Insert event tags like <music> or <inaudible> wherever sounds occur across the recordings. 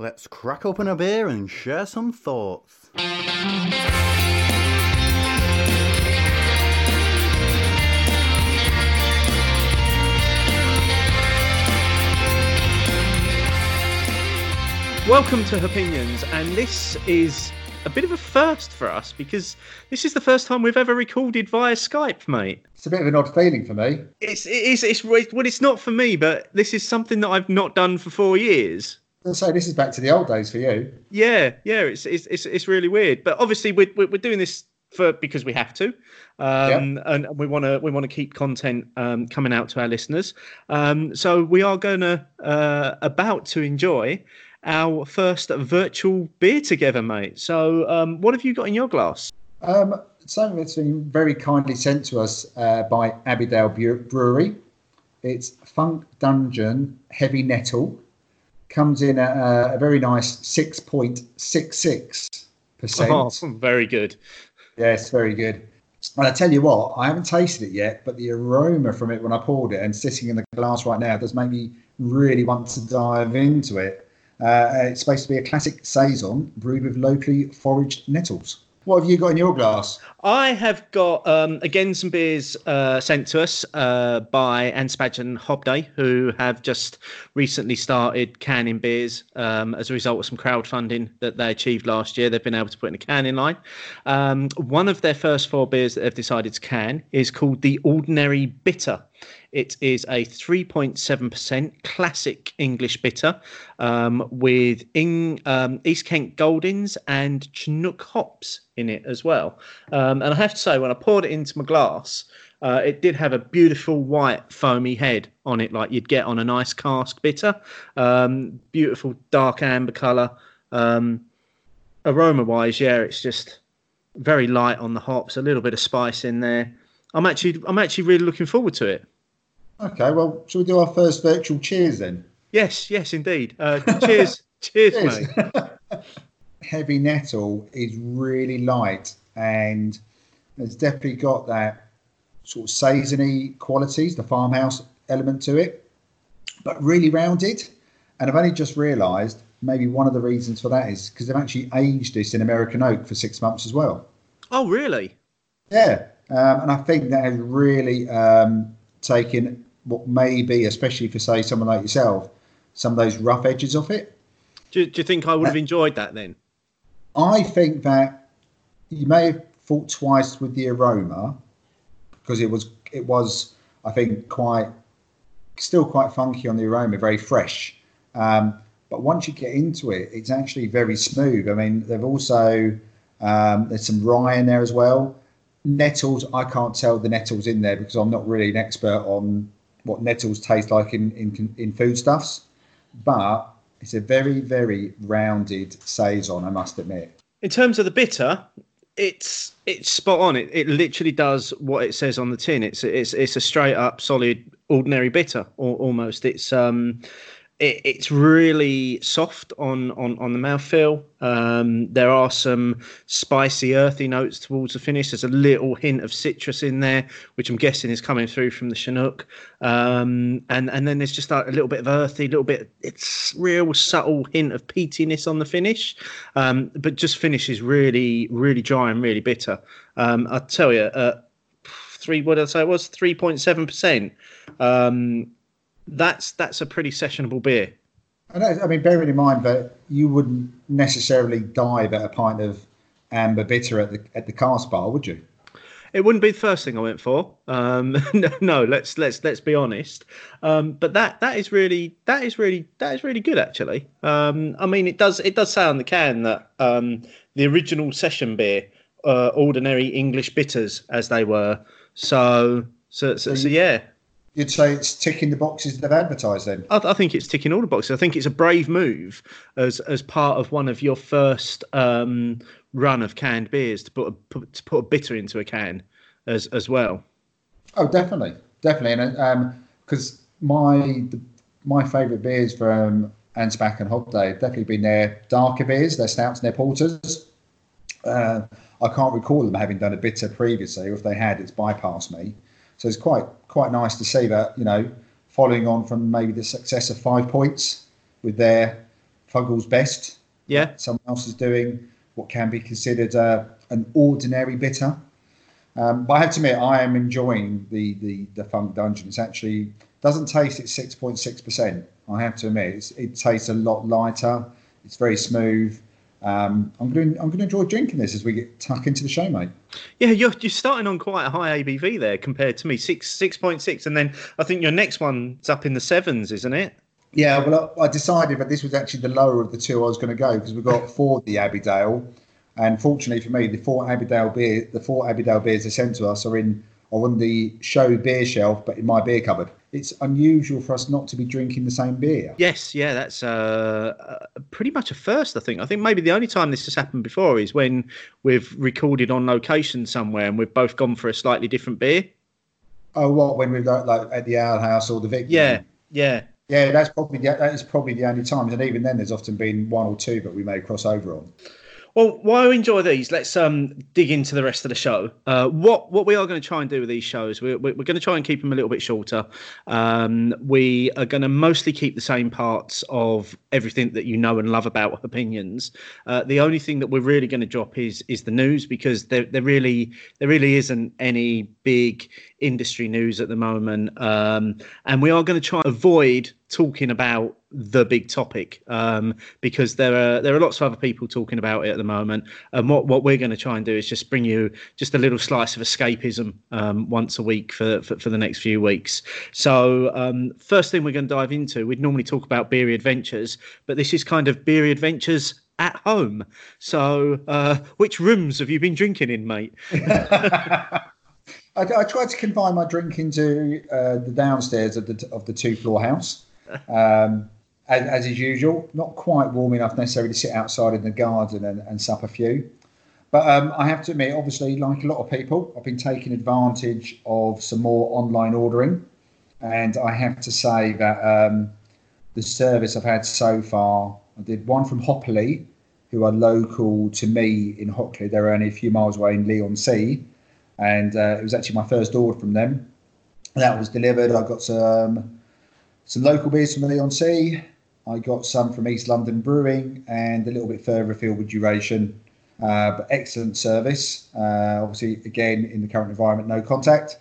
Let's crack open a beer and share some thoughts. Welcome to Opinions, and this is a bit of a first for us because this is the first time we've ever recorded via Skype, mate. It's a bit of an odd feeling for me. It's it's it's well, it's not for me, but this is something that I've not done for four years. So this is back to the old days for you. Yeah, yeah, it's it's it's, it's really weird, but obviously we're we're doing this for because we have to, um, Yep. and we want to we want to keep content um, coming out to our listeners. Um, so we are going to uh, about to enjoy our first virtual beer together, mate. So um, what have you got in your glass? Um, something that's been very kindly sent to us uh, by Abbeydale Brewery. It's Funk Dungeon Heavy Nettle. Comes in at uh, a very nice 6.66%. Oh, very good. Yes, very good. And I tell you what, I haven't tasted it yet, but the aroma from it when I poured it and sitting in the glass right now does make me really want to dive into it. Uh, it's supposed to be a classic saison brewed with locally foraged nettles. What have you got in your glass? I have got um, again some beers uh, sent to us uh, by Anspach and Hobday, who have just recently started canning beers um, as a result of some crowdfunding that they achieved last year. They've been able to put in a canning line. Um, one of their first four beers that they've decided to can is called the Ordinary Bitter. It is a 3.7% classic English bitter um, with in, um, East Kent Goldings and Chinook hops in it as well. Um, and I have to say, when I poured it into my glass, uh, it did have a beautiful white foamy head on it, like you'd get on a nice cask bitter. Um, beautiful dark amber colour. Um, aroma wise, yeah, it's just very light on the hops, a little bit of spice in there. I'm actually, I'm actually really looking forward to it. Okay, well, shall we do our first virtual cheers then? Yes, yes, indeed. Uh, cheers, <laughs> cheers, Cheers. mate. <laughs> Heavy Nettle is really light and it's definitely got that sort of saisony qualities, the farmhouse element to it, but really rounded. And I've only just realised maybe one of the reasons for that is because they've actually aged this in American oak for six months as well. Oh, really? Yeah, um, and I think that has really um, taken what may be, especially for say someone like yourself, some of those rough edges off it. Do, do you think I would have enjoyed that then? I think that you may have thought twice with the aroma because it was it was I think quite still quite funky on the aroma, very fresh. Um, but once you get into it, it's actually very smooth. I mean, they've also um, there's some rye in there as well. Nettles, I can't tell the nettles in there because I'm not really an expert on what nettles taste like in in, in foodstuffs. But it's a very very rounded saison, I must admit. In terms of the bitter, it's it's spot on. It, it literally does what it says on the tin. It's it's it's a straight up solid ordinary bitter or, almost. It's um it, it's really soft on on on the mouthfeel. Um, there are some spicy, earthy notes towards the finish. There's a little hint of citrus in there, which I'm guessing is coming through from the Chinook. Um, and and then there's just like a little bit of earthy, little bit. It's real subtle hint of peatiness on the finish, um, but just finishes really really dry and really bitter. Um, I tell you, uh, three. What did I say? It was three point seven percent. That's that's a pretty sessionable beer. I, know, I mean, bearing in mind that you wouldn't necessarily dive at a pint of amber bitter at the at the cask bar, would you? It wouldn't be the first thing I went for. Um, <laughs> no, no, let's let's let's be honest. Um, but that that is really that is really that is really good actually. Um, I mean, it does it does say on the can that um, the original session beer, uh, ordinary English bitters as they were. So so so, so yeah. You'd say it's ticking the boxes they've advertised then. I, I think it's ticking all the boxes. I think it's a brave move as as part of one of your first um, run of canned beers to put a put, to put a bitter into a can as as well. Oh, definitely, definitely, and because my the, my favourite beers from Anspach and Hobday have definitely been their darker beers, their stouts and their porters. Uh, I can't recall them having done a bitter previously, or if they had, it's bypassed me. So it's quite quite nice to see that you know, following on from maybe the success of Five Points with their Fuggles Best. Yeah. Someone else is doing what can be considered uh, an ordinary bitter. Um, but I have to admit, I am enjoying the the, the Funk Dungeon. It's actually doesn't taste at six point six percent. I have to admit, it's, it tastes a lot lighter. It's very smooth. Um, I'm going to I'm going to enjoy drinking this as we get tuck into the show, mate. Yeah, you're you're starting on quite a high ABV there compared to me, six six point six, and then I think your next one's up in the sevens, isn't it? Yeah, well, I, I decided that this was actually the lower of the two I was going to go because we've got four the Abbeydale, and fortunately for me, the four Abbeydale beer, the four Abbeydale beers they sent to us are in are on the show beer shelf, but in my beer cupboard. It's unusual for us not to be drinking the same beer. Yes, yeah, that's uh, uh, pretty much a first, I think. I think maybe the only time this has happened before is when we've recorded on location somewhere and we've both gone for a slightly different beer. Oh, what when we're like, like at the Owl House or the Vic? Yeah, yeah. Yeah, that's probably the, that is probably the only times, and even then, there's often been one or two that we may cross over on. Well, while I enjoy these, let's um, dig into the rest of the show. Uh, what what we are going to try and do with these shows, we're, we're going to try and keep them a little bit shorter. Um, we are going to mostly keep the same parts of everything that you know and love about <laughs> opinions. Uh, the only thing that we're really going to drop is is the news because there there really there really isn't any big industry news at the moment, um, and we are going to try and avoid talking about the big topic um, because there are there are lots of other people talking about it at the moment. And what, what we're going to try and do is just bring you just a little slice of escapism um, once a week for, for, for the next few weeks. So um, first thing we're going to dive into, we'd normally talk about beery adventures, but this is kind of beery adventures at home. So uh, which rooms have you been drinking in, mate? <laughs> I, I tried to confine my drinking to uh, the downstairs of the of the two floor house. <laughs> Um, as, as, is usual, not quite warm enough necessarily to sit outside in the garden and, and sup a few. But um, I have to admit, obviously, like a lot of people, I've been taking advantage of some more online ordering. And I have to say that um, the service I've had so far, I did one from Hopley, who are local to me in Hockley. They're only a few miles away in Leigh-on-Sea. And uh, it was actually my first order from them. That was delivered. I got some some local beers from Leigh-on-Sea, I got some from East London Brewing and a little bit further afield with Duration. Uh, but excellent service. Uh, obviously, again, in the current environment, no contact.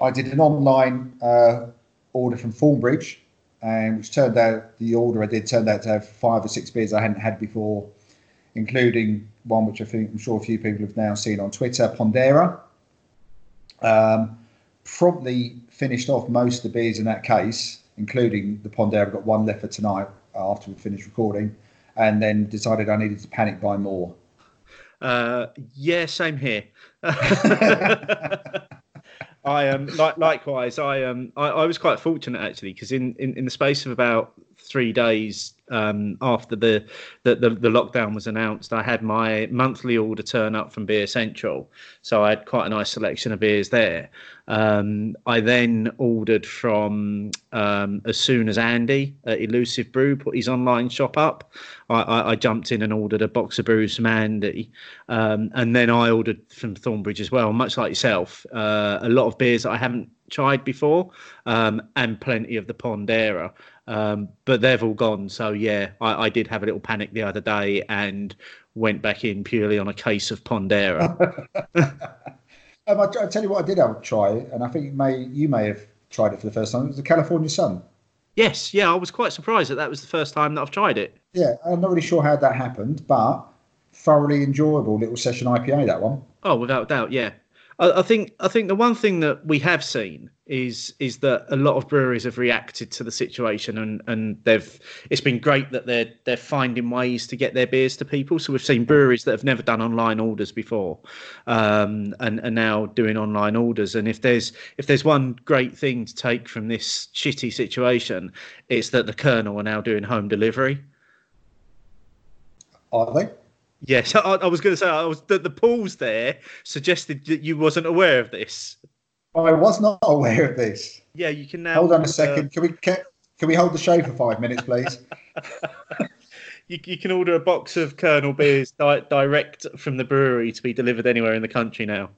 I did an online uh, order from Thornbridge, and which turned out the order I did turned out to have five or six beers I hadn't had before, including one which I think I'm sure a few people have now seen on Twitter, Pondera. Um, promptly finished off most of the beers in that case including the Pondera. I've got one left for tonight after we finish recording, and then decided I needed to panic buy more. Uh, yeah, same here. <laughs> I um like likewise. I um I, I was quite fortunate actually because in, in in the space of about three days um, after the, the, the the lockdown was announced, I had my monthly order turn up from Beer Central, so I had quite a nice selection of beers there. Um, I then ordered from um, as soon as Andy at Elusive Brew put his online shop up. I, I, I jumped in and ordered a box of brews from Andy, um, and then I ordered from Thornbridge as well. Much like yourself, uh, a lot of beers that I haven't tried before, um, and plenty of the Pondera. Um, but they've all gone. So yeah, I, I, did have a little panic the other day and went back in purely on a case of Pondera. <laughs> um, I, I, tell you what, I did have try it, and I think you may you may have tried it for the first time. It was the California Sun. Yes, yeah, I was quite surprised that that was the first time that I've tried it. Yeah, I'm not really sure how that happened, but thoroughly enjoyable little session IPA that one. Oh, without doubt, yeah. I, I think I think the one thing that we have seen is is that a lot of breweries have reacted to the situation and and they've it's been great that they're they're finding ways to get their beers to people. So we've seen breweries that have never done online orders before um, and are now doing online orders. And if there's if there's one great thing to take from this shitty situation it's that the Kernel are now doing home delivery. Are they? Yes <laughs> i, I was going to say i was the, the pause there suggested that you wasn't aware of this I was not <laughs> aware of this. Yeah, you can now. Hold on a second. Can we can, can we hold the show for five minutes, please? <laughs> you, you can order a box of Kernel beers di- direct from the brewery to be delivered anywhere in the country now.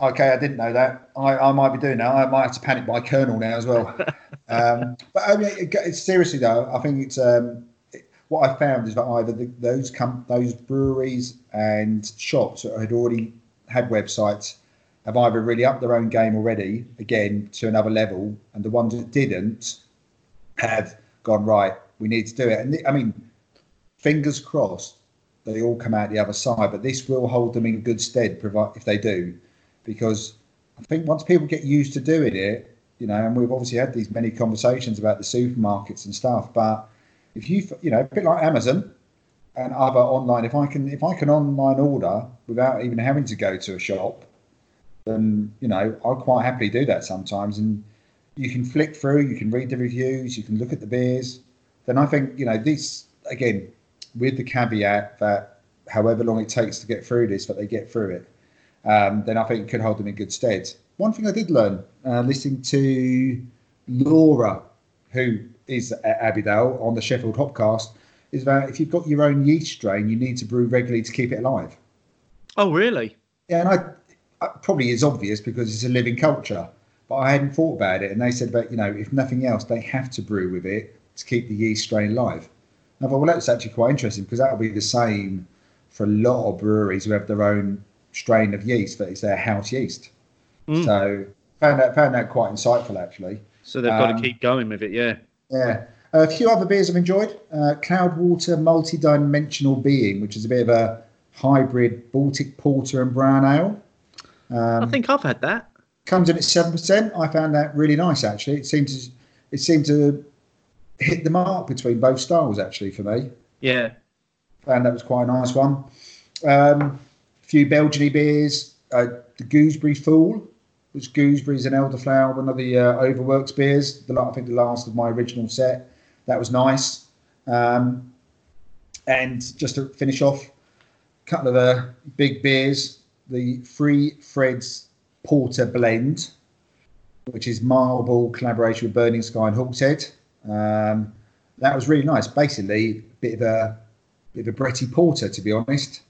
Okay, I didn't know that. I, I might be doing that. I might have to panic buy Kernel now as well. <laughs> um, but I mean, it, seriously though, I think it's um, what I found is that either the, those com- those breweries and shops that had already had websites have either really upped their own game already, again to another level, and the ones that didn't have gone right. We need to do it, and I mean, fingers crossed they all come out the other side. But this will hold them in good stead, if they do, because I think once people get used to doing it, you know, and we've obviously had these many conversations about the supermarkets and stuff, but if you you know a bit like Amazon and other online, if I can if I can online order without even having to go to a shop, then you know I'll quite happily do that sometimes. And you can flick through, you can read the reviews, you can look at the beers. Then I think you know this again with the caveat that however long it takes to get through this, that they get through it. Um, then I think it could hold them in good stead. One thing I did learn uh, listening to Laura, who is at Abbeydale on the Sheffield Hopcast, is that if you've got your own yeast strain, you need to brew regularly to keep it alive. Oh, really? Yeah, and I, I probably is obvious because it's a living culture, but I hadn't thought about it. And they said that you know, if nothing else, they have to brew with it to keep the yeast strain alive. And I thought, well, that's actually quite interesting because that'll be the same for a lot of breweries who have their own strain of yeast that is their house yeast. Mm. So found that found that quite insightful actually. So they've got um, to keep going with it, yeah. Yeah. A few other beers I've enjoyed. Uh, Cloudwater Multi-Dimensional Being, which is a bit of a hybrid Baltic Porter and Brown Ale. Um, I think I've had that. Comes in at seven percent. I found that really nice. Actually, it seemed to it seemed to hit the mark between both styles. Actually, for me. Yeah. Found that was quite a nice one. Um, a few Belgian beers. Uh, the Gooseberry Fool, which gooseberries and elderflower, one of the uh, Overworks beers. The I think the last of my original set. That was nice. Um, and just to finish off, a couple of uh, big beers. The Free Fred's Porter Blend, which is Marlborough collaboration with Burning Sky and Hawkshead. Um, that was really nice. Basically, a bit of a bit of a Bretty Porter, to be honest.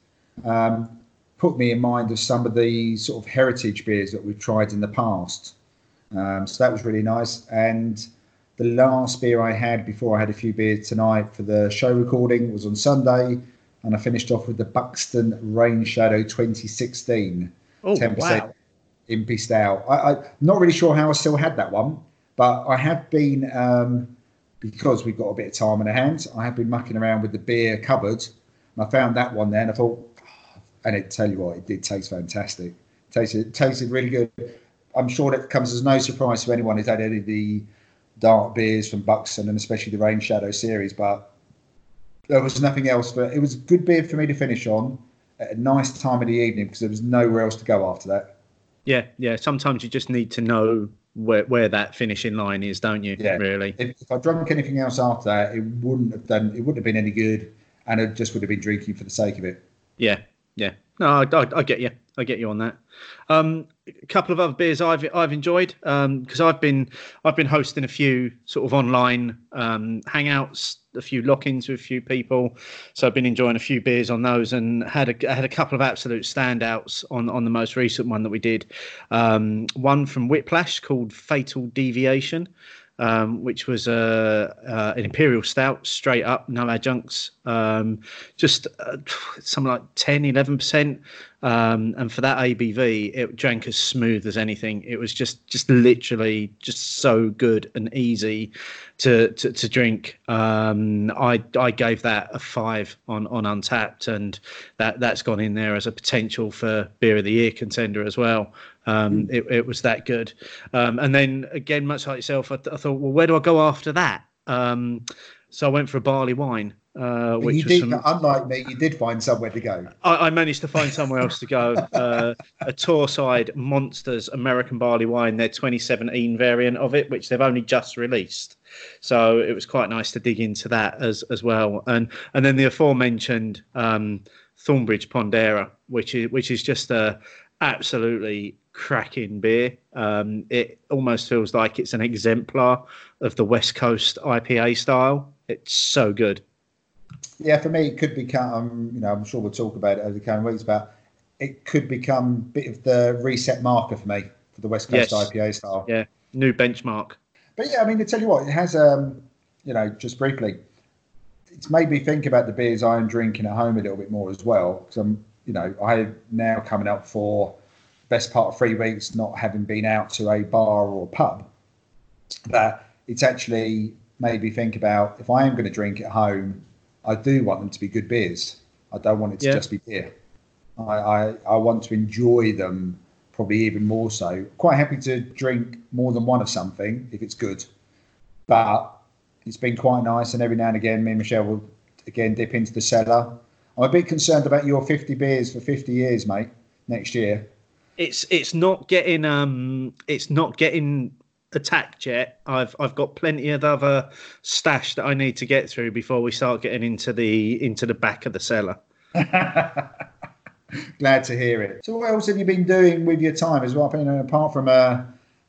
Um, put me in mind of some of the sort of heritage beers that we've tried in the past. Um, so that was really nice. And the last beer I had before I had a few beers tonight for the show recording was on Sunday, and I finished off with the Buxton Rain Shadow 2016, oh, 10% wow. Impy Stout. I, am not really sure how I still had that one, but I have been um, because we've got a bit of time on our hands. I have been mucking around with the beer cupboard, and I found that one there, and I thought and it tell you what, it did taste fantastic. It tasted tasted really good. I'm sure that comes as no surprise to anyone who's had any of the dark beers from Buxton and especially the Rain Shadow series, but there was nothing else. But it was a good beer for me to finish on at a nice time of the evening because there was nowhere else to go after that. Yeah, yeah. Sometimes you just need to know where where that finishing line is, don't you? Yeah. Really. If, if I drank anything else after that, it wouldn't have done. It wouldn't have been any good, and it just would have been drinking for the sake of it. Yeah, yeah. No, I, I, I, get you. I get you on that. Um, a couple of other beers I've I've enjoyed because um, I've been I've been hosting a few sort of online um, hangouts, a few lock-ins with a few people. So I've been enjoying a few beers on those, and had a had a couple of absolute standouts on on the most recent one that we did. Um, one from Whiplash called Fatal Deviation um, which was a, uh, an imperial stout, straight up, no adjuncts, um, just uh, something like 10, 11%. Um, and for that ABV, it drank as smooth as anything. It was just, just literally just so good and easy to to, to drink. Um, I I gave that a five on on Untappd, and that that's gone in there as a potential for beer of the year contender as well. Um, mm. it, it was that good. Um, and then again, much like yourself, I, th- I, thought, well, where do I go after that? Um, so I went for a barley wine. Uh, which you did, some, unlike me, you did find somewhere to go. I, I managed to find somewhere else to go. <laughs> Uh, a Torside Monsters American Barley Wine, their 2017 variant of it, which they've only just released. So it was quite nice to dig into that as as well. And and then the aforementioned um, Thornbridge Pondera, which is which is just a absolutely cracking beer. Um, it almost feels like it's an exemplar of the West Coast IPA style. It's so good. Yeah, for me, it could become. Um, you know, I'm sure we'll talk about it over the coming weeks. But it could become a bit of the reset marker for me for the West Coast yes. IPA style. Yeah, new benchmark. But yeah, I mean, to tell you what, it has. Um, you know, just briefly, it's made me think about the beers I am drinking at home a little bit more as well. Because I'm, you know, I now coming up for best part of three weeks not having been out to a bar or a pub. That it's actually made me think about if I am going to drink at home, I do want them to be good beers. I don't want it to Yeah. just be beer. I, I, I want to enjoy them probably even more so. Quite happy to drink more than one of something if it's good. But it's been quite nice, and every now and again, me and Michelle will again dip into the cellar. I'm a bit concerned about your 50 beers for 50 years, mate, next year. It's it's not getting um it's not getting attacked yet. I've I've got plenty of other stash that I need to get through before we start getting into the into the back of the cellar. <laughs> Glad to hear it. So, what else have you been doing with your time as well? Apart from uh,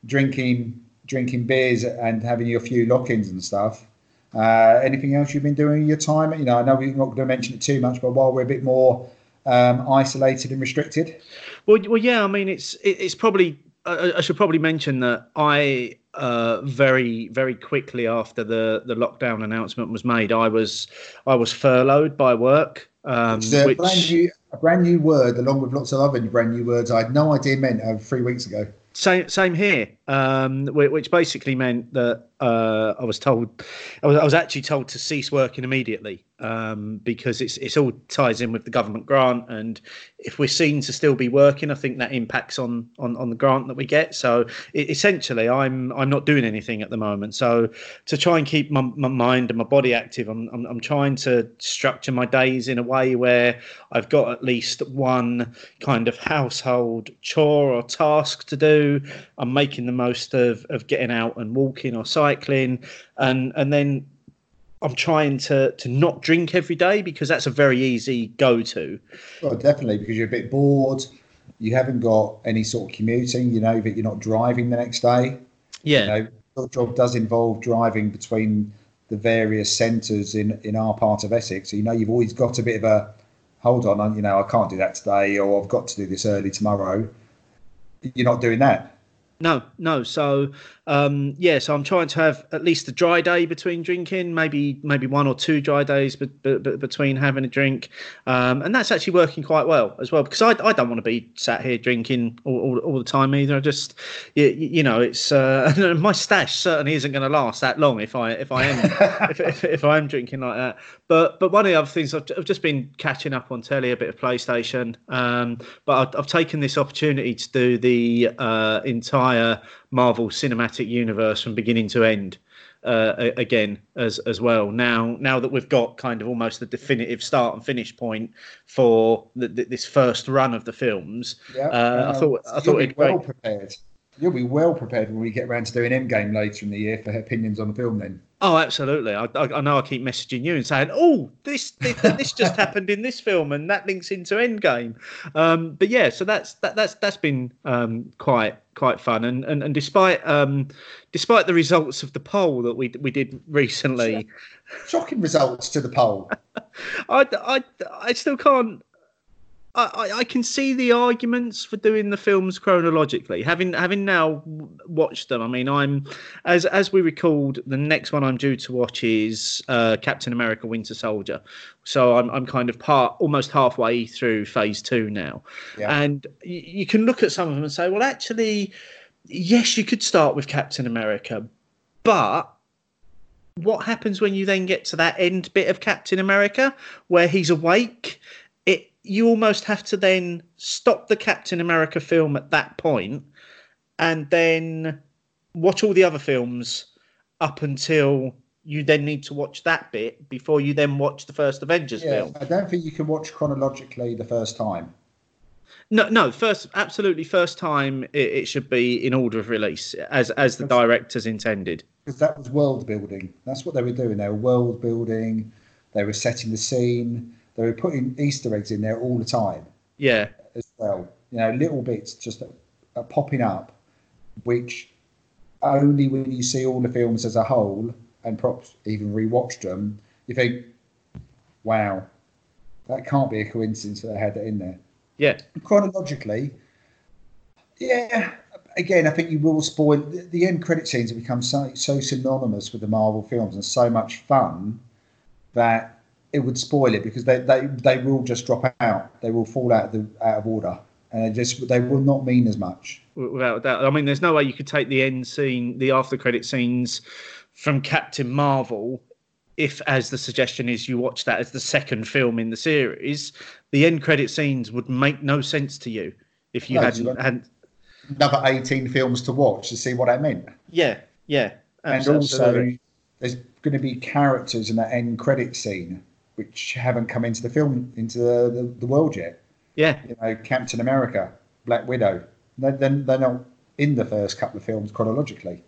drinking drinking beers and having your few lock-ins and stuff, uh, anything else you've been doing in your time? You know, I know we're not going to mention it too much, but while we're a bit more um, isolated and restricted, Well, well, yeah. I mean, it's it, it's probably. I, I should probably mention that I uh, very very quickly after the the lockdown announcement was made, I was I was furloughed by work. Um, it's a which brand new a brand new word, along with lots of other brand new words I had no idea meant uh, three weeks ago. same same here. Um, which basically meant that uh, I was told I was I was actually told to cease working immediately um, because it's it's all ties in with the government grant, and if we're seen to still be working, I think that impacts on on, on the grant that we get. So it, essentially, I'm I'm not doing anything at the moment. So to try and keep my, my mind and my body active, I'm, I'm I'm trying to structure my days in a way where I've got at least one kind of household chore or task to do. I'm making the most of of getting out and walking or cycling, and and then I'm trying to to not drink every day because that's a very easy go to. Well, definitely because you're a bit bored. You haven't got any sort of commuting. You know that you're not driving the next day. Yeah. You know, your job does involve driving between the various centres in in our part of Essex. So you know you've always got a bit of a hold on. You know I can't do that today, or I've got to do this early tomorrow. You're not doing that. No, no. So, um, yeah. So I'm trying to have at least a dry day between drinking, maybe maybe one or two dry days be, be, be- between having a drink, um, and that's actually working quite well as well. Because I, I don't want to be sat here drinking all, all, all the time either. I just, you, you know, it's uh, <laughs> my stash certainly isn't going to last that long if I if I am <laughs> if, if, if I am drinking like that. But but one of the other things I've, I've just been catching up on telly a bit of PlayStation. Um, but I've, I've taken this opportunity to do the uh, entire Marvel Cinematic Universe from beginning to end. Uh, again, as as well. Now, now that we've got kind of almost the definitive start and finish point for the, the, this first run of the films, Yeah, Uh, I thought- I thought be it'd well great. prepared. You'll be well prepared when we get around to doing Endgame later in the year for opinions on the film. Then Oh, absolutely. I, I, know I keep messaging you and saying, "Oh, this this, <laughs> this just happened in this film, and that links into Endgame." Um, but yeah, so that's that, that's that's been um, quite quite fun, and and, and despite um, despite the results of the poll that we we did recently, shocking results to the poll. <laughs> I, I, I still can't. I, I- can see the arguments for doing the films chronologically. Having having now watched them, I mean, I'm as as we recalled, the next one I'm due to watch is uh, Captain America: Winter Soldier. So I'm I'm kind of part almost halfway through Phase Two now, Yeah. and y- you can look at some of them and say, well, actually, yes, you could start with Captain America, but what happens when you then get to that end bit of Captain America where he's awake? You almost have to then stop the Captain America film at that point and then watch all the other films up until you then need to watch that bit before you then watch the first Avengers Yeah, film. I don't think you can watch chronologically the first time. No, no. First, absolutely, first time it, it should be in order of release, as as the directors intended. because that was world building. That's what they were doing. They were world building. They were setting the scene. They were putting Easter eggs in there all the time Yeah, as well. You know, little bits just are popping up, which only when you see all the films as a whole and perhaps even rewatched them, you think, "Wow, that can't be a coincidence that they had that in there." yeah, chronologically, yeah. Again, I think you will spoil the, the end credit scenes have become so so synonymous with the Marvel films and so much fun that it would spoil it because they, they, they will just drop out. They will fall out of the out of order, and they just they will not mean as much. Without that, I mean, there's no way you could take the end scene, the after credit scenes from Captain Marvel. If, as the suggestion is, you watch that as the second film in the series, the end credit scenes would make no sense to you if you No, hadn't hadn't. Another eighteen films to watch to see what I meant. Yeah, yeah. Absolutely. and also there's going to be characters in that end credit scene which haven't come into the film into the, the, the world yet. Yeah, you know captain america black widow. They're, they're, they're not in the first couple of films chronologically.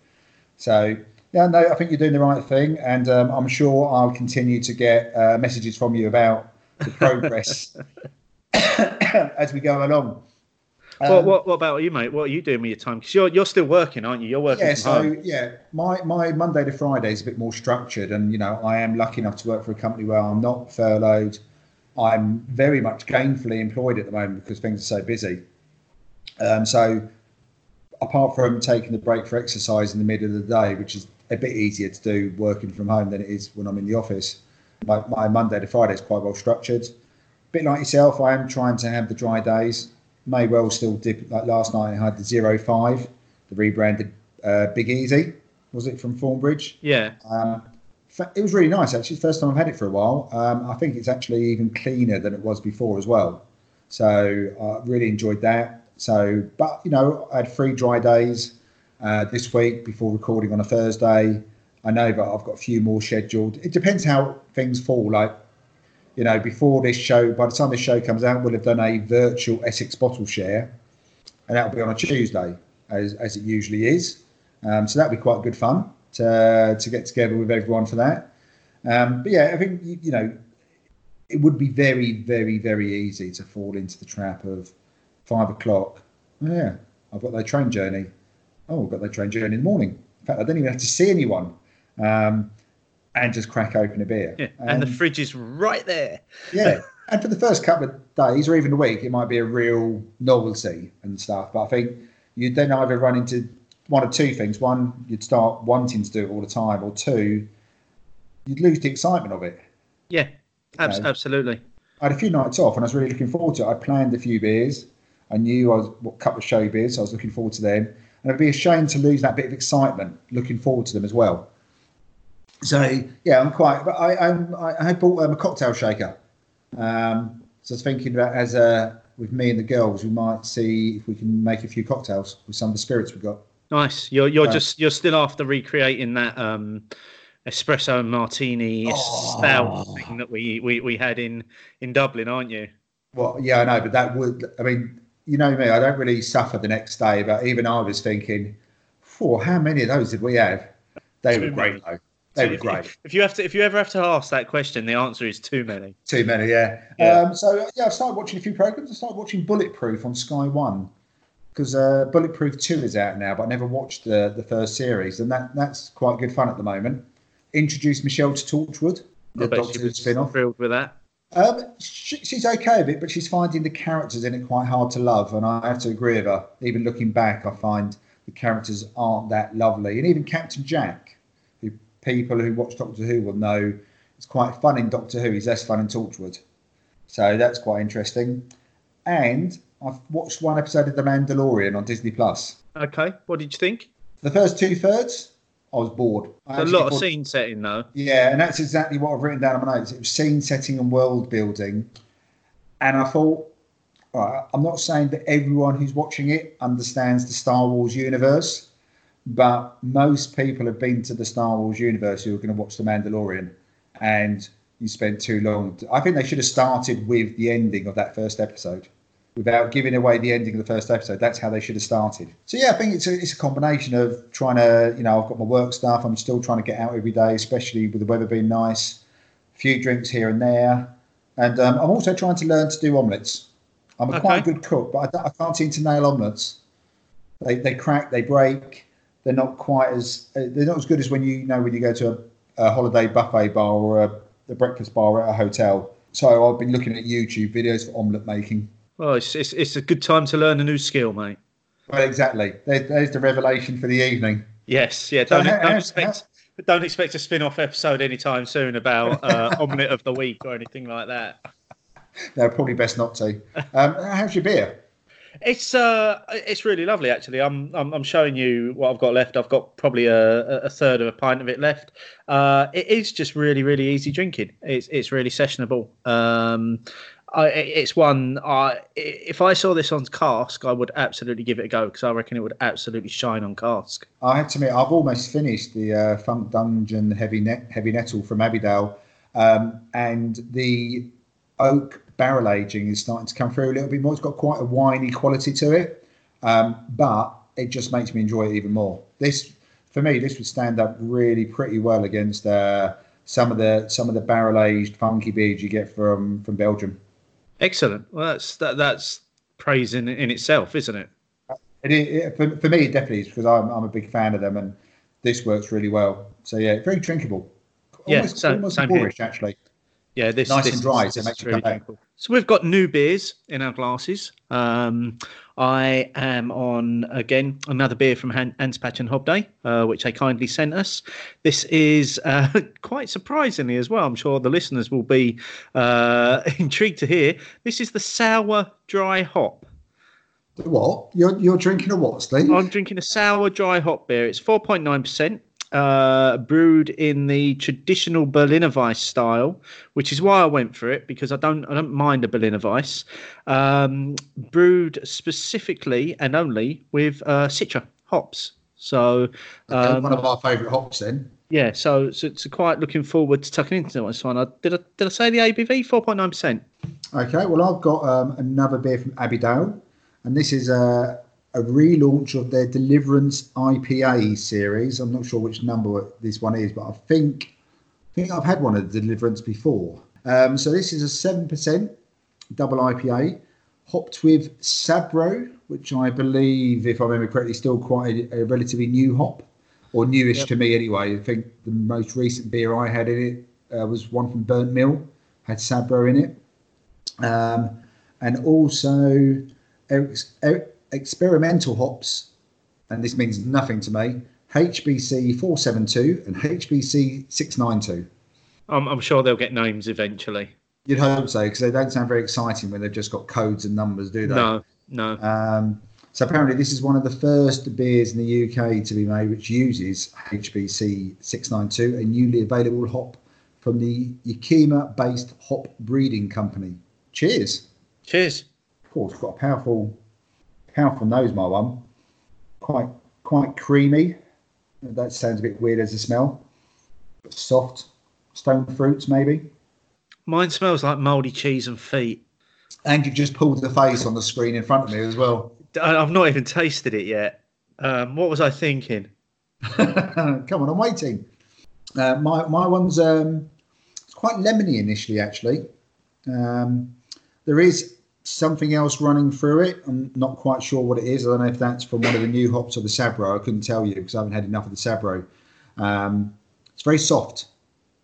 So yeah no i think you're doing the right thing and um, i'm sure i'll continue to get uh, messages from you about the progress <laughs> <coughs> as we go along Um, what what about you, mate? What are you doing with your time? Because you're you're still working, aren't you? You're working yeah so home. yeah my my monday to friday is a bit more structured and you know i am lucky enough to work for a company where i'm not furloughed i'm very much gainfully employed at the moment because things are so busy um, so apart from taking the break for exercise in the middle of the day which is a bit easier to do working from home than it is when i'm in the office my, my monday to friday is quite well structured bit like yourself i am trying to have the dry days may well still dip like last night i had the zero five the rebranded uh, Big Easy, was it from Thornbridge? Yeah, Um, it was really nice actually. First time I've had it for a while. Um, I think it's actually even cleaner than it was before as well. So I really enjoyed that. So, but you know, I had three dry days uh, this week before recording on a Thursday. I know that I've got a few more scheduled. It depends how things fall. Like, you know, before this show, by the time this show comes out, we'll have done a virtual Essex bottle share, and that'll be on a Tuesday, as, as it usually is. Um, so that'll be quite good fun to, to get together with everyone for that. Um, but yeah, I think, you, know, it would be very, very, very easy to fall into the trap of five o'clock. Oh, yeah, I've got that train journey. Oh, I've got that train journey in the morning. In fact, I don't even have to see anyone. Um, and just crack open a beer. yeah. And the um, fridge is right there. yeah. And for the first couple of days or even a week, it might be a real novelty and stuff. But I think you'd then either run into one of two things. One, you'd start wanting to do it all the time, or two, you'd lose the excitement of it. Yeah, abs- Okay. absolutely. I had a few nights off and I was really looking forward to it. I planned a few beers. I knew I was what couple of show beers, so I was looking forward to them. And it'd be a shame to lose that bit of excitement looking forward to them as well. So yeah, I'm quite. But I I'm, I bought um, a cocktail shaker. Um, so I was thinking about as a with me and the girls, we might see if we can make a few cocktails with some of the spirits we've got. Nice. You're you're Yeah. just you're still after recreating that um espresso and martini Oh. stout thing that we, we we had in in Dublin, aren't you? Well, yeah, I know, but that would. I mean, you know me. I don't really suffer the next day, but even I was thinking, "For how many of those did we have?" They Too were great, though. They were If- great. If you have to if you ever have to ask that question, the answer is too many. Too many, yeah. Yeah. Um, so yeah, I've started watching a few programs. I started watching Bulletproof on Sky One because uh, Bulletproof Two is out now, but I never watched the the first series, and that that's quite good fun at the moment. Introduced Michelle to Torchwood, the I bet Doctor Who spin-off. thrilled with that. Um, she, she's okay with it, but she's finding the characters in it quite hard to love, and I have to agree with her. Even looking back, I find the characters aren't that lovely, and even Captain Jack, people who watch Doctor Who will know, it's quite fun in Doctor Who. He's less fun in Torchwood, so that's quite interesting. And I've watched one episode of The Mandalorian on Disney Plus. Okay, what did you think? The first two thirds, I was bored. I a lot of thought- scene setting though. yeah, and that's exactly what I've written down on my notes. It was scene setting and world building. And I thought, all right, I'm not saying that everyone who's watching it understands the Star Wars universe, but most people have been to the Star Wars universe who are going to watch The Mandalorian. And you spent too long. I think they should have started with the ending of that first episode without giving away the ending of the first episode. That's how they should have started. So yeah, I think it's a, it's a combination of trying to, you know, I've got my work stuff. I'm still trying to get out every day, especially with the weather being nice. A few drinks here and there, and um, I'm also trying to learn to do omelettes. I'm a quite Okay. good cook, but I, I can't seem to nail omelettes. They they crack, they break. They're not quite as they're not as good as when you, you know when you go to a, a holiday buffet bar or a, a breakfast bar at a hotel. So I've been looking at YouTube videos for omelette making. Well, it's, it's it's a good time to learn a new skill, mate. Well, exactly. There, there's the revelation for the evening. Yes, yeah. Don't, how- don't how- expect don't expect a spin-off episode anytime soon about uh, <laughs> omelette of the week or anything like that. No, probably best not to. Um, how's your beer? It's uh, it's really lovely actually. I'm, I'm I'm showing you what I've got left. I've got probably a, a third of a pint of it left. Uh, it is just really really easy drinking. It's it's really sessionable. Um, I, it's one. I if I saw this on cask, I would absolutely give it a go because I reckon it would absolutely shine on cask. I have to admit, I've almost finished the uh, Funk Dungeon Heavy Net Heavy Nettle from Abbeydale, um, and the oak barrel aging is starting to come through a little bit more. It's got quite a winey quality to it, um, but it just makes me enjoy it even more. This, for me, this would stand up really pretty well against uh, some of the some of the barrel aged funky beers you get from from Belgium. Excellent. Well, that's that, that's praise in, in itself, isn't it? It, it, for, for me, it definitely is because I'm, I'm a big fan of them and this works really well. So yeah, very drinkable. Almost, yeah, same, almost same boorish, here. actually. Yeah, this is nice this, and dry, so this makes really you come back. So we've got new beers in our glasses. Um, I am on again another beer from Han- Anspach and Hobday, uh, which they kindly sent us. This is uh, <laughs> quite surprisingly as well. I'm sure the listeners will be uh, <laughs> intrigued to hear. This is the sour dry hop. What? You're you're drinking a what, Steve? I'm drinking a sour dry hop beer. It's 4.9 percent uh, brewed in the traditional Berliner Weiss style, which is why I went for it because I don't I don't mind a Berliner Weiss. Um, brewed specifically and only with uh, Citra hops. So um, one of our favourite hops, then. Yeah, so, so so quite looking forward to tucking into this one. I, did I did I say the ABV four point nine percent? Okay, well I've got um, another beer from Abbeydale, and this is a a relaunch of their Deliverance IPA series. I'm not sure which number this one is, but I think I think I've had one of the Deliverance before. Um, so this is a seven percent double IPA, hopped with Sabro, which I believe, if I remember correctly, is still quite a, a relatively new hop, or newish Yep. to me anyway. I think the most recent beer I had in it uh, was one from Burnt Mill, had Sabro in it, um, and also Eric's. Experimental hops, and this means nothing to me. HBC 472 and HBC 692. I'm, I'm sure they'll get names eventually. You'd hope so because they don't sound very exciting when they've just got codes and numbers, do they? No, no. Um, so apparently, this is one of the first beers in the UK to be made which uses HBC 692, a newly available hop from the Yakima-based hop breeding company. Cheers! Cheers. Of course, got a powerful, powerful nose, my one. Quite, quite creamy. That sounds a bit weird as a smell. But Soft, stone fruits maybe. Mine smells like mouldy cheese and feet. And you've just pulled the face on the screen in front of me as well. I've not even tasted it yet. Um, what was I thinking? <laughs> Come on, I'm waiting. Uh, my my one's um, it's quite lemony initially, actually. Um, there is something else running through it. I'm not quite sure what it is. I don't know if that's from one of the new hops or the Sabro. I couldn't tell you because I haven't had enough of the Sabro. Um, it's very soft,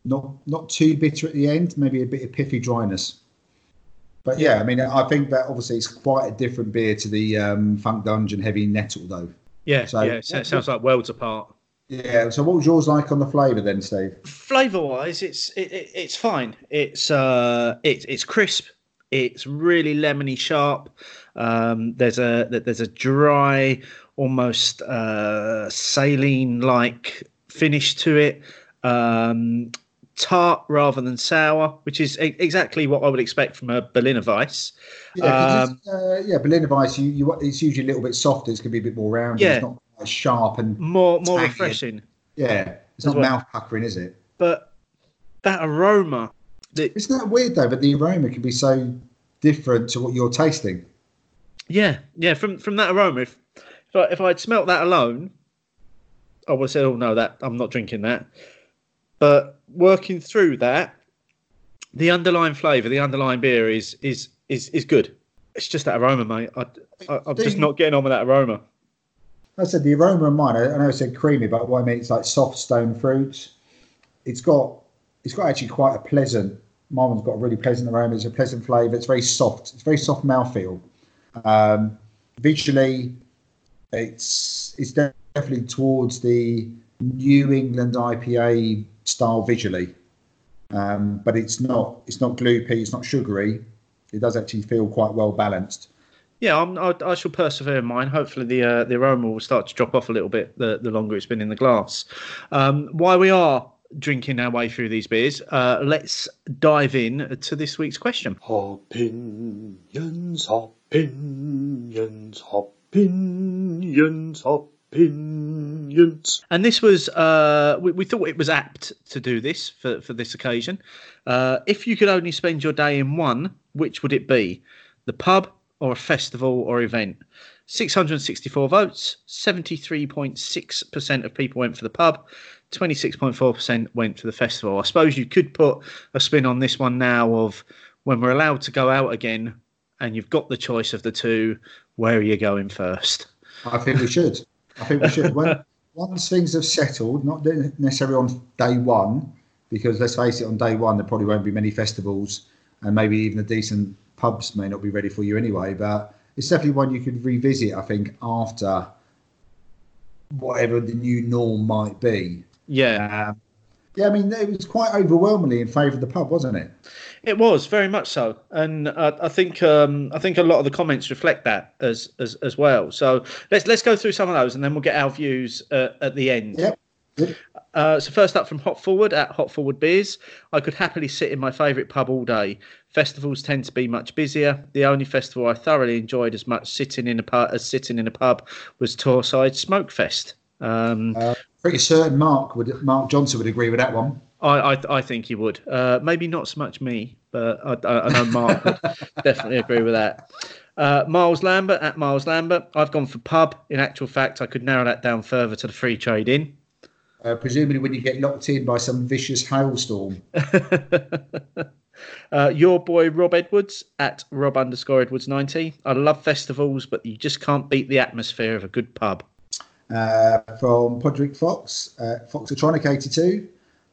not not too bitter at the end. Maybe a bit of piffy dryness. But yeah, I mean, I think that obviously it's quite a different beer to the um, Funk Dungeon Heavy Nettle, though. Yeah, So- yeah. So it sounds like worlds apart. Yeah. So, what was yours like on the flavour then, Steve? Flavor wise, it's it, it, it's fine. It's uh, it's it's crisp. It's really lemony sharp. Um, there's a there's a dry, almost uh, saline like finish to it. Um, tart rather than sour, which is e- exactly what I would expect from a Berliner Weiss. Yeah, Um, uh, yeah, Berliner Weiss, you, you, it's usually a little bit softer. It's going to be a bit more rounded. Yeah. It's not quite sharp and More more Tangy. refreshing, yeah, it's not well. mouth puckering, is it? but that aroma. The, Isn't that weird though? But the aroma can be so different to what you're tasting. Yeah, yeah. From from that aroma, if if I, if I'd smelt that alone, I would have said, "Oh no, that I'm not drinking that." But working through that, the underlying flavour, the underlying beer is is is is good. It's just that aroma, mate. I, I, I'm just not getting on with that aroma. I said the aroma of mine. I, I know I said creamy, but what I mean it's like soft stone fruits. It's got it's got actually quite a pleasant. One's got a really pleasant aroma. It's a pleasant flavour. It's very soft. It's very soft mouthfeel. Um, visually, it's it's definitely towards the New England IPA style visually, um, but it's not it's not gloopy, it's not sugary. It does actually feel quite well balanced. Yeah, I'm, I, I shall persevere in mine. Hopefully, the uh, the aroma will start to drop off a little bit the, the longer it's been in the glass. Um, while we are drinking our way through these beers, uh, let's dive in to this week's question. Opinions, opinions, opinions, opinions. And this was, uh, we, we thought it was apt to do this for, for this occasion. Uh, if you could only spend your day in one, which would it be? The pub or a festival or event? 664 votes, 73.6% of people went for the pub, 26.4% went for the festival. I suppose you could put a spin on this one now of when we're allowed to go out again and you've got the choice of the two, where are you going first? I think we should. I think we should. When, <laughs> once things have settled, not necessarily on day one, because let's face it, on day one there probably won't be many festivals, and maybe even a decent pubs may not be ready for you anyway. But it's definitely one you could revisit. I think after whatever the new norm might be. Yeah. Um, yeah, I mean, it was quite overwhelmingly in favour of the pub, wasn't it? It was very much so, and uh, I think um, I think a lot of the comments reflect that as, as as well. So let's let's go through some of those, and then we'll get our views uh, at the end. Yep. Yep. Uh, so first up from Hot Forward at Hot Forward Beers, I could happily sit in my favourite pub all day. Festivals tend to be much busier. The only festival I thoroughly enjoyed as much sitting in a pub as sitting in a pub was Torrside Smokefest. Um, Uh, pretty certain Mark would Mark Johnson would agree with that one. I, I I think he would. Uh, maybe not so much me, but I, I, I know Mark would <laughs> definitely agree with that. Uh, Miles Lambert at Miles Lambert. I've gone for pub. In actual fact, I could narrow that down further to the free trade in. Uh, presumably, when you get locked in by some vicious hailstorm. <laughs> uh, your boy Rob Edwards at Rob underscore Edwards ninety. I love festivals, but you just can't beat the atmosphere of a good pub. Uh, from Podrick Fox, uh, Foxatronic 82.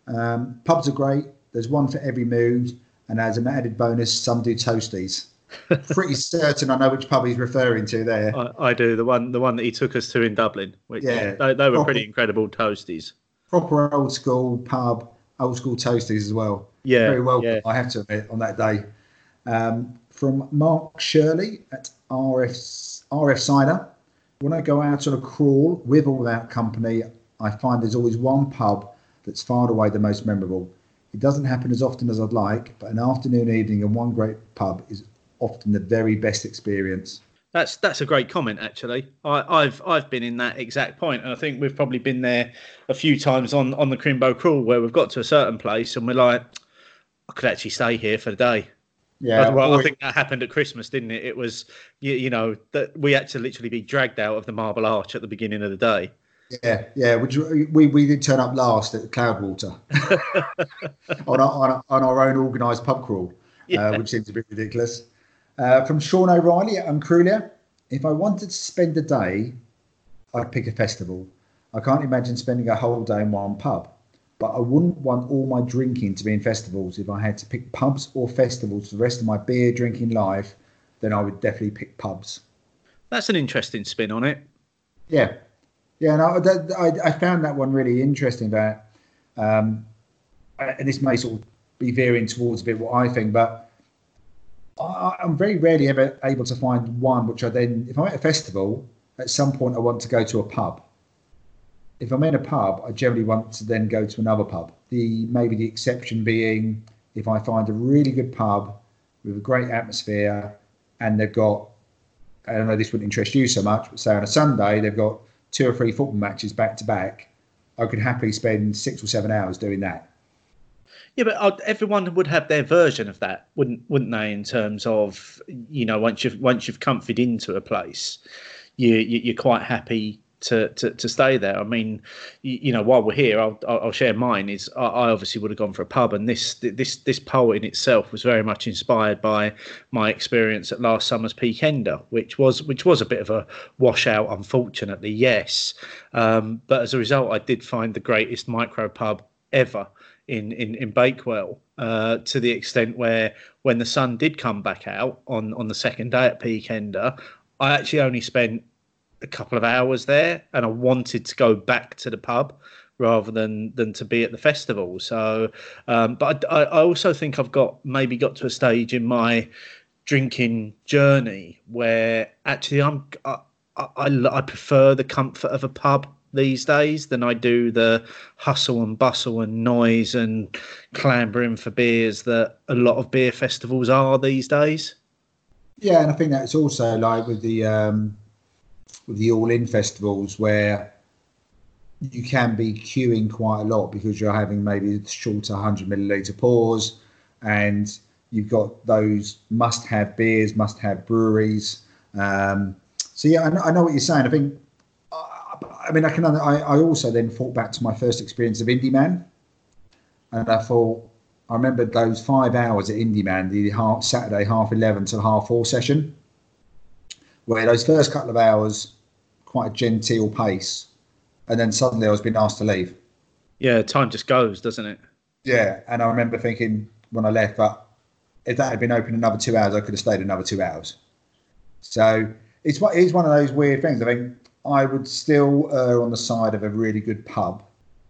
Um, pubs are great. There's one for every mood. And as an added bonus, some do toasties. <laughs> Pretty certain I know which pub he's referring to there. I, I do the one the one that he took us to in Dublin. Which, Yeah. they, they were Proper- pretty incredible toasties. Proper old school pub, old school toasties as well. Yeah, Very well, yeah. I have to admit, on that day. Um, from Mark Shirley at RF, RF Cider. When I go out on a crawl with or without company, I find there's always one pub that's far away the most memorable. It doesn't happen as often as I'd like, but an afternoon evening in one great pub is often the very best experience. That's that's a great comment actually. I, I've I've been in that exact point, and I think we've probably been there a few times on on the Crimbo Crawl where we've got to a certain place and we're like, I could actually stay here for the day. Yeah, well, I think that happened at Christmas, didn't it? It was you, you know that we had to literally be dragged out of the Marble Arch at the beginning of the day. Yeah, yeah. Would you, we we did turn up last at the Cloudwater <laughs> on, our, on, our, on our own organised pub crawl, Yeah. uh, which seems a bit ridiculous. Uh, from Sean O'Reilly at Uncrulia, if I wanted to spend a day, I'd pick a festival. I can't imagine spending a whole day in one pub, but I wouldn't want all my drinking to be in festivals. If I had to pick pubs or festivals for the rest of my beer drinking life, then I would definitely pick pubs. That's an interesting spin on it. Yeah, yeah, and I, I, I found that one really interesting. That, um, and this may sort of be veering towards a bit what I think, but I, I'm very rarely ever able to find one which I then, if I'm at a festival, at some point I want to go to a pub. If I'm in a pub, I generally want to then go to another pub. The maybe the exception being if I find a really good pub with a great atmosphere and they've got I don't know this wouldn't interest you so much, but say on a Sunday they've got two or three football matches back to back, I could happily spend six or seven hours doing that. Yeah, but everyone would have their version of that, wouldn't wouldn't they? In terms of you know, once you've once you've comfied into a place, you, you you're quite happy to, to, to stay there. I mean, you, you know, while we're here, I'll, I'll share mine. Is I, I obviously would have gone for a pub, and this this this poll in itself was very much inspired by my experience at last summer's Peakender, which was which was a bit of a washout, unfortunately. Yes, um, but as a result, I did find the greatest micro pub ever in in, in Bakewell uh, to the extent where when the sun did come back out on on the second day at Peakender, I actually only spent a couple of hours there and I wanted to go back to the pub rather than than to be at the festival. So, um, but I, I also think I've got maybe got to a stage in my drinking journey where actually I'm I, I, I prefer the comfort of a pub these days than I do the hustle and bustle and noise and clambering for beers that a lot of beer festivals are these days. Yeah, and I think that's also like with the um, the all in festivals where you can be queuing quite a lot because you're having maybe shorter 100 milliliter pours and you've got those must have beers, must have breweries. Um, so yeah, I know, I know, what you're saying. I think, I mean, I can. I, I also then thought back to my first experience of Indyman, and I thought I remember those five hours at Indyman, the half, Saturday half eleven to half four session, where those first couple of hours, quite a genteel pace, and then suddenly I was being asked to leave. Yeah, time just goes, doesn't it? Yeah, and I remember thinking when I left, but if that had been open another two hours, I could have stayed another two hours. So it's it's one of those weird things. I mean, I would still err on the side of a really good pub,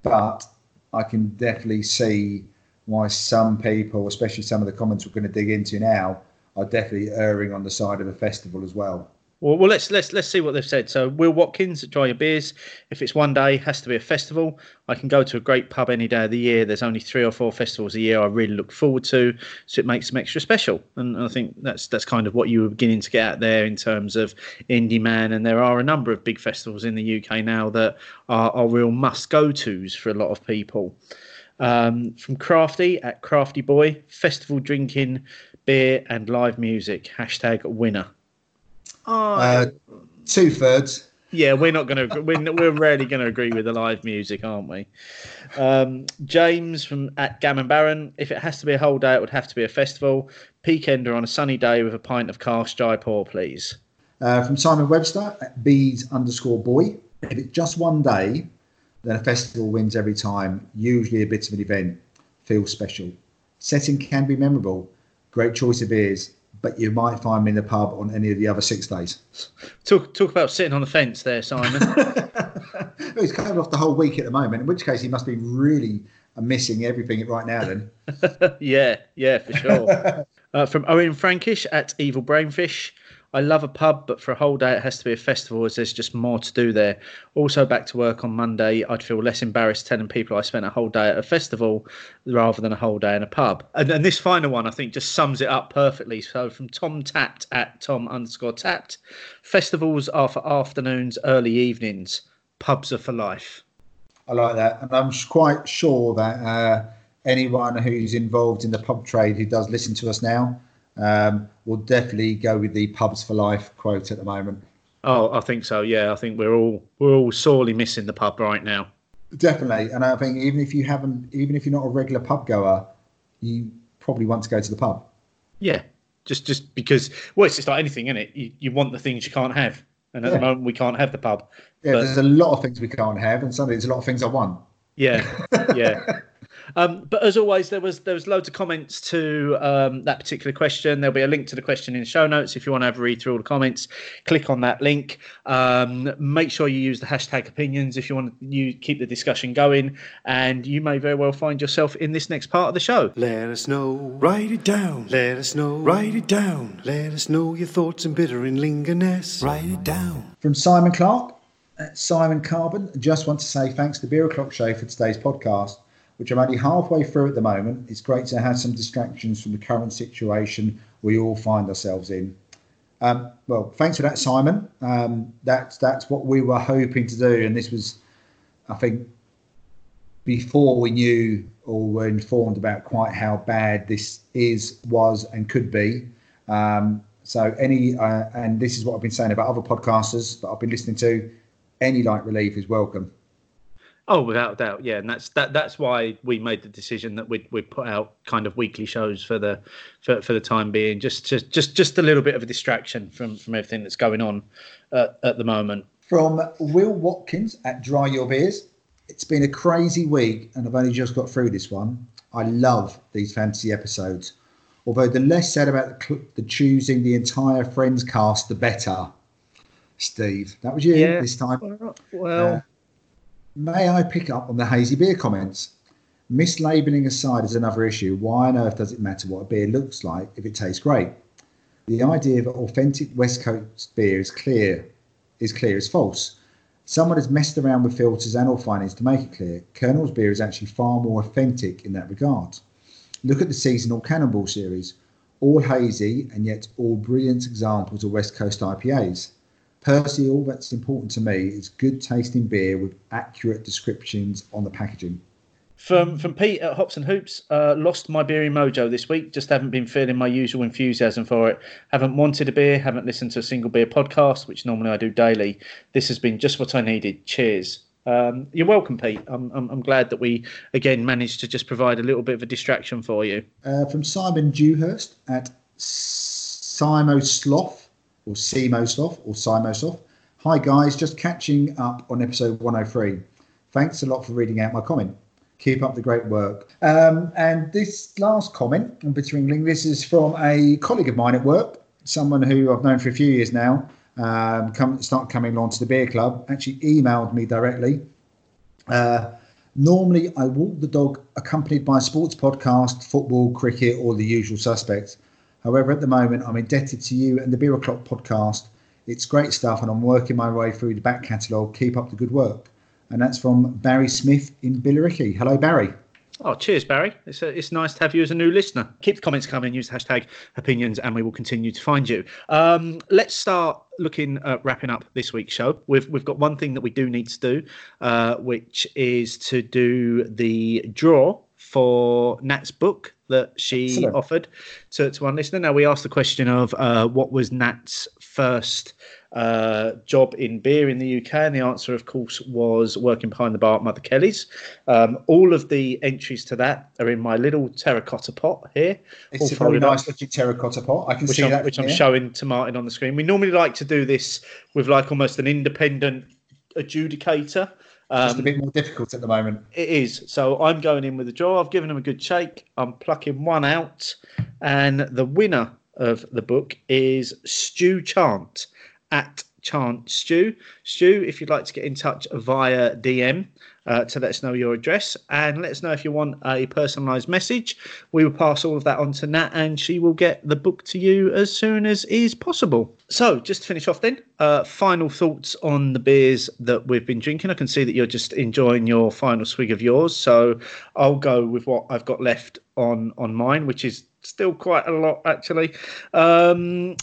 but I can definitely see why some people, especially some of the comments we're going to dig into now, are definitely erring on the side of a festival as well. Well, well, let's let's let's see what they've said. So, Will Watkins at Dry Your Beers. If it's one day, has to be a festival. I can go to a great pub any day of the year. There's only three or four festivals a year I really look forward to, so it makes them extra special. And I think that's that's kind of what you were beginning to get at there in terms of Indie Indyman. And there are a number of big festivals in the UK now that are, are real must go tos for a lot of people. Um, from Crafty at Crafty Boy, festival drinking, beer and live music. Hashtag winner. Oh, uh, two thirds. Yeah, we're not going to. We're, we're rarely going to agree with the live music, aren't we? Um, James from at Gammon Baron. If it has to be a whole day, it would have to be a festival. Peakender on a sunny day with a pint of cask Jaipur, please. Uh, from Simon Webster at bees underscore boy. If it's just one day, then a festival wins every time. Usually a bit of an event. Feels special. Setting can be memorable. Great choice of beers but you might find me in the pub on any of the other six days. Talk talk about sitting on the fence there, Simon. <laughs> he's coming off the whole week at the moment, in which case he must be really missing everything right now then. <laughs> yeah, yeah, for sure. <laughs> uh, from Owen Frankish at Evil Brainfish. I love a pub, but for a whole day it has to be a festival as there's just more to do there. Also, back to work on Monday, I'd feel less embarrassed telling people I spent a whole day at a festival rather than a whole day in a pub. And, and this final one, I think, just sums it up perfectly. So, from Tom Tapped at Tom underscore Tapped, festivals are for afternoons, early evenings. Pubs are for life. I like that, and I'm quite sure that uh, anyone who's involved in the pub trade who does listen to us now um, we'll definitely go with the pubs for life quote at the moment. Oh, I think so. Yeah, I think we're all we're all sorely missing the pub right now. Definitely, and I think even if you haven't, even if you're not a regular pub goer, you probably want to go to the pub. Yeah, just just because well, it's just like anything, isn't it? You, you want the things you can't have, and at yeah. the moment we can't have the pub. Yeah, but... there's a lot of things we can't have, and suddenly there's a lot of things I want. Yeah, <laughs> yeah. Um, but as always, there was there was loads of comments to um, that particular question. There'll be a link to the question in the show notes if you want to have a read through all the comments. Click on that link. Um, make sure you use the hashtag opinions if you want to you keep the discussion going, and you may very well find yourself in this next part of the show. Let us know. Write it down. Let us know. Write it down. Let us know your thoughts and bitter and lingerness. Write it down. From Simon Clark. Simon Carbon, just want to say thanks to Beer O'Clock Show for today's podcast which I'm only halfway through at the moment. It's great to have some distractions from the current situation we all find ourselves in. Um, well, thanks for that, Simon. Um, that's that's what we were hoping to do, and this was, I think, before we knew or were informed about quite how bad this is, was, and could be. Um, so any, uh, and this is what I've been saying about other podcasters that I've been listening to. Any light relief is welcome. Oh, without doubt, yeah, and that's that. That's why we made the decision that we we put out kind of weekly shows for the for, for the time being, just just just just a little bit of a distraction from from everything that's going on uh, at the moment. From Will Watkins at Dry Your Beers, it's been a crazy week, and I've only just got through this one. I love these fantasy episodes, although the less said about the, the choosing the entire Friends cast, the better. Steve, that was you yeah. this time. Well. Uh, May I pick up on the hazy beer comments? Mislabeling aside is another issue. Why on earth does it matter what a beer looks like if it tastes great? The idea that authentic West Coast beer is clear is clear is false. Someone has messed around with filters and or finings to make it clear. Kernel's beer is actually far more authentic in that regard. Look at the seasonal Cannonball series, all hazy and yet all brilliant examples of West Coast IPAs. Personally, all that's important to me is good tasting beer with accurate descriptions on the packaging. From from Pete at Hops and Hoops, uh, lost my beery mojo this week. Just haven't been feeling my usual enthusiasm for it. Haven't wanted a beer. Haven't listened to a single beer podcast, which normally I do daily. This has been just what I needed. Cheers. Um, you're welcome, Pete. I'm, I'm I'm glad that we again managed to just provide a little bit of a distraction for you. Uh, from Simon Dewhurst at Simo Sloth or Sloth or Simo Sloth. Hi guys, just catching up on episode 103. Thanks a lot for reading out my comment. Keep up the great work. Um, and this last comment Bitter England, this is from a colleague of mine at work, someone who I've known for a few years now. Um, come start coming along to the beer club. Actually, emailed me directly. Uh, normally, I walk the dog accompanied by a sports podcast, football, cricket, or the usual suspects. However, at the moment, I'm indebted to you and the Beer O'Clock podcast. It's great stuff, and I'm working my way through the back catalogue. Keep up the good work and that's from Barry Smith in Billericay. Hello, Barry. Oh, cheers, Barry. It's, a, it's nice to have you as a new listener. Keep the comments coming. Use the hashtag opinions, and we will continue to find you. Um, let's start looking at wrapping up this week's show. We've we've got one thing that we do need to do, uh, which is to do the draw for Nat's book that she Excellent. offered to, to one listener. Now we asked the question of uh, what was Nat's first uh, job in beer in the UK? And the answer, of course, was working behind the bar at Mother Kelly's. Um, all of the entries to that are in my little terracotta pot here. It's a very nice looking terracotta pot. I can see I'm, that. Which I'm showing to Martin on the screen. We normally like to do this with like almost an independent adjudicator. Um, Just a bit more difficult at the moment. It is. So I'm going in with a draw. I've given them a good shake. I'm plucking one out. And the winner of the book is Stu Chant at Chant Stew. Stew, if you'd like to get in touch via DM uh, to let us know your address and let us know if you want a personalised message, we will pass all of that on to Nat and she will get the book to you as soon as is possible. So, just to finish off then, uh, final thoughts on the beers that we've been drinking. I can see that you're just enjoying your final swig of yours. So, I'll go with what I've got left on on mine, which is still quite a lot actually. Um,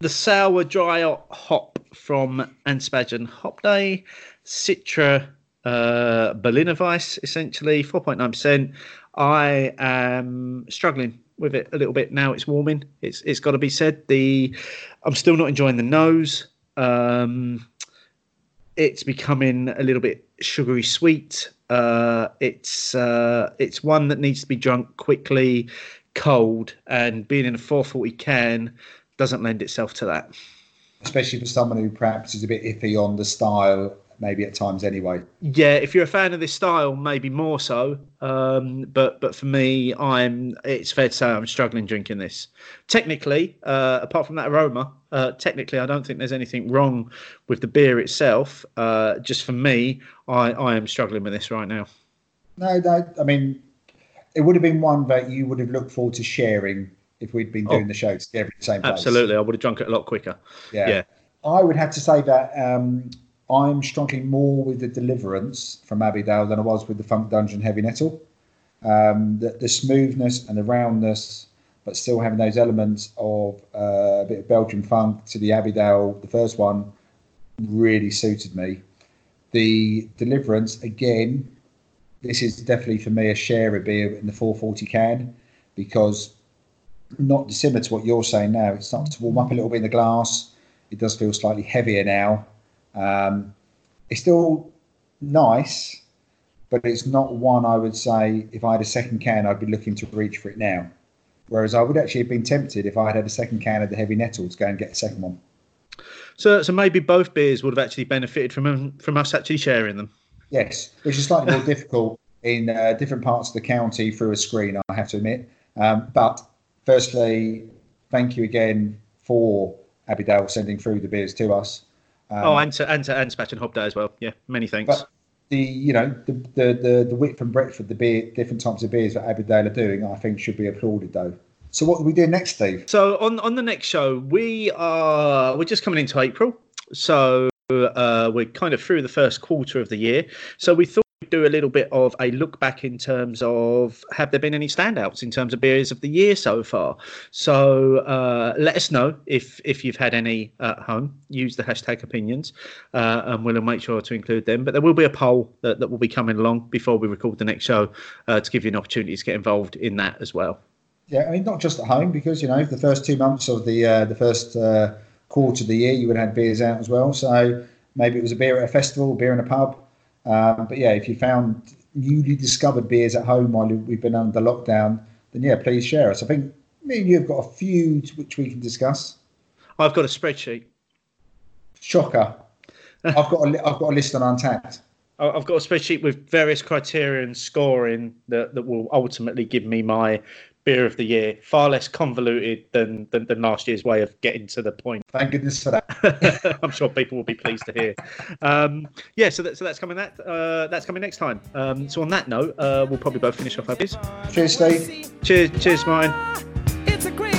the sour dry hop from Anspach and Hobday, Citra uh, Berliner Weiss, essentially 4.9%. I am struggling with it a little bit now. It's warming. It's it's got to be said. The I'm still not enjoying the nose. Um, it's becoming a little bit sugary sweet. Uh, it's uh, it's one that needs to be drunk quickly, cold, and being in a 440 can doesn't lend itself to that. Especially for someone who perhaps is a bit iffy on the style, maybe at times anyway. Yeah, if you're a fan of this style, maybe more so. Um, but but for me, I'm. It's fair to say I'm struggling drinking this. Technically, uh, apart from that aroma, uh, technically I don't think there's anything wrong with the beer itself. Uh, just for me, I I am struggling with this right now. No, no. I mean, it would have been one that you would have looked forward to sharing if we'd been doing oh, the show together in the same place. Absolutely, I would have drunk it a lot quicker. Yeah. yeah. I would have to say that um, I'm struggling more with the Deliverance from Abbeydale than I was with the Funk Dungeon Heavy Nettle. Um, the, the, smoothness and the roundness, but still having those elements of uh, a bit of Belgian funk to the Abbeydale, the first one, really suited me. The Deliverance, again, this is definitely for me a share of beer in the 440 can because not dissimilar to what you're saying now. It starts to warm up a little bit in the glass. It does feel slightly heavier now. Um, it's still nice, but it's not one I would say if I had a second can, I'd be looking to reach for it now. Whereas I would actually have been tempted if I had had a second can of the heavy nettle to go and get a second one. So, so maybe both beers would have actually benefited from from us actually sharing them. Yes, which is slightly more <laughs> difficult in uh, different parts of the county through a screen. I have to admit, um, but firstly, thank you again for Abbeydale sending through the beers to us. Um, oh, and to and to Anspach and Hobday as well. Yeah, many thanks. But the you know the, the the the width and breadth of the beer, different types of beers that Abbeydale are doing, I think should be applauded though. So what do we do next, Steve? So on on the next show, we are we're just coming into April, so uh, we're kind of through the first quarter of the year. So we thought do a little bit of a look back in terms of have there been any standouts in terms of beers of the year so far. So uh, let us know if if you've had any at home. Use the hashtag opinions, uh, and we'll make sure to include them. But there will be a poll that, that will be coming along before we record the next show uh, to give you an opportunity to get involved in that as well. Yeah, I mean not just at home because you know the first two months of the uh, the first uh, quarter of the year you would have had beers out as well. So maybe it was a beer at a festival, beer in a pub. Um, but yeah, if you found newly discovered beers at home while we've been under lockdown, then yeah, please share us. I think me and you have got a few which we can discuss. I've got a spreadsheet. Shocker! <laughs> I've got a I've got a list on Untappd. I've got a spreadsheet with various criteria and scoring that, that will ultimately give me my beer of the year. Far less convoluted than, than, than last year's way of getting to the point. Thank goodness for that. <laughs> I'm sure people will be pleased to hear. Um, yeah, so, that, so that's coming that uh, that's coming next time. Um, so on that note, uh, we'll probably both finish off our beers. Cheers, Steve. Cheers, cheers, mine. It's a great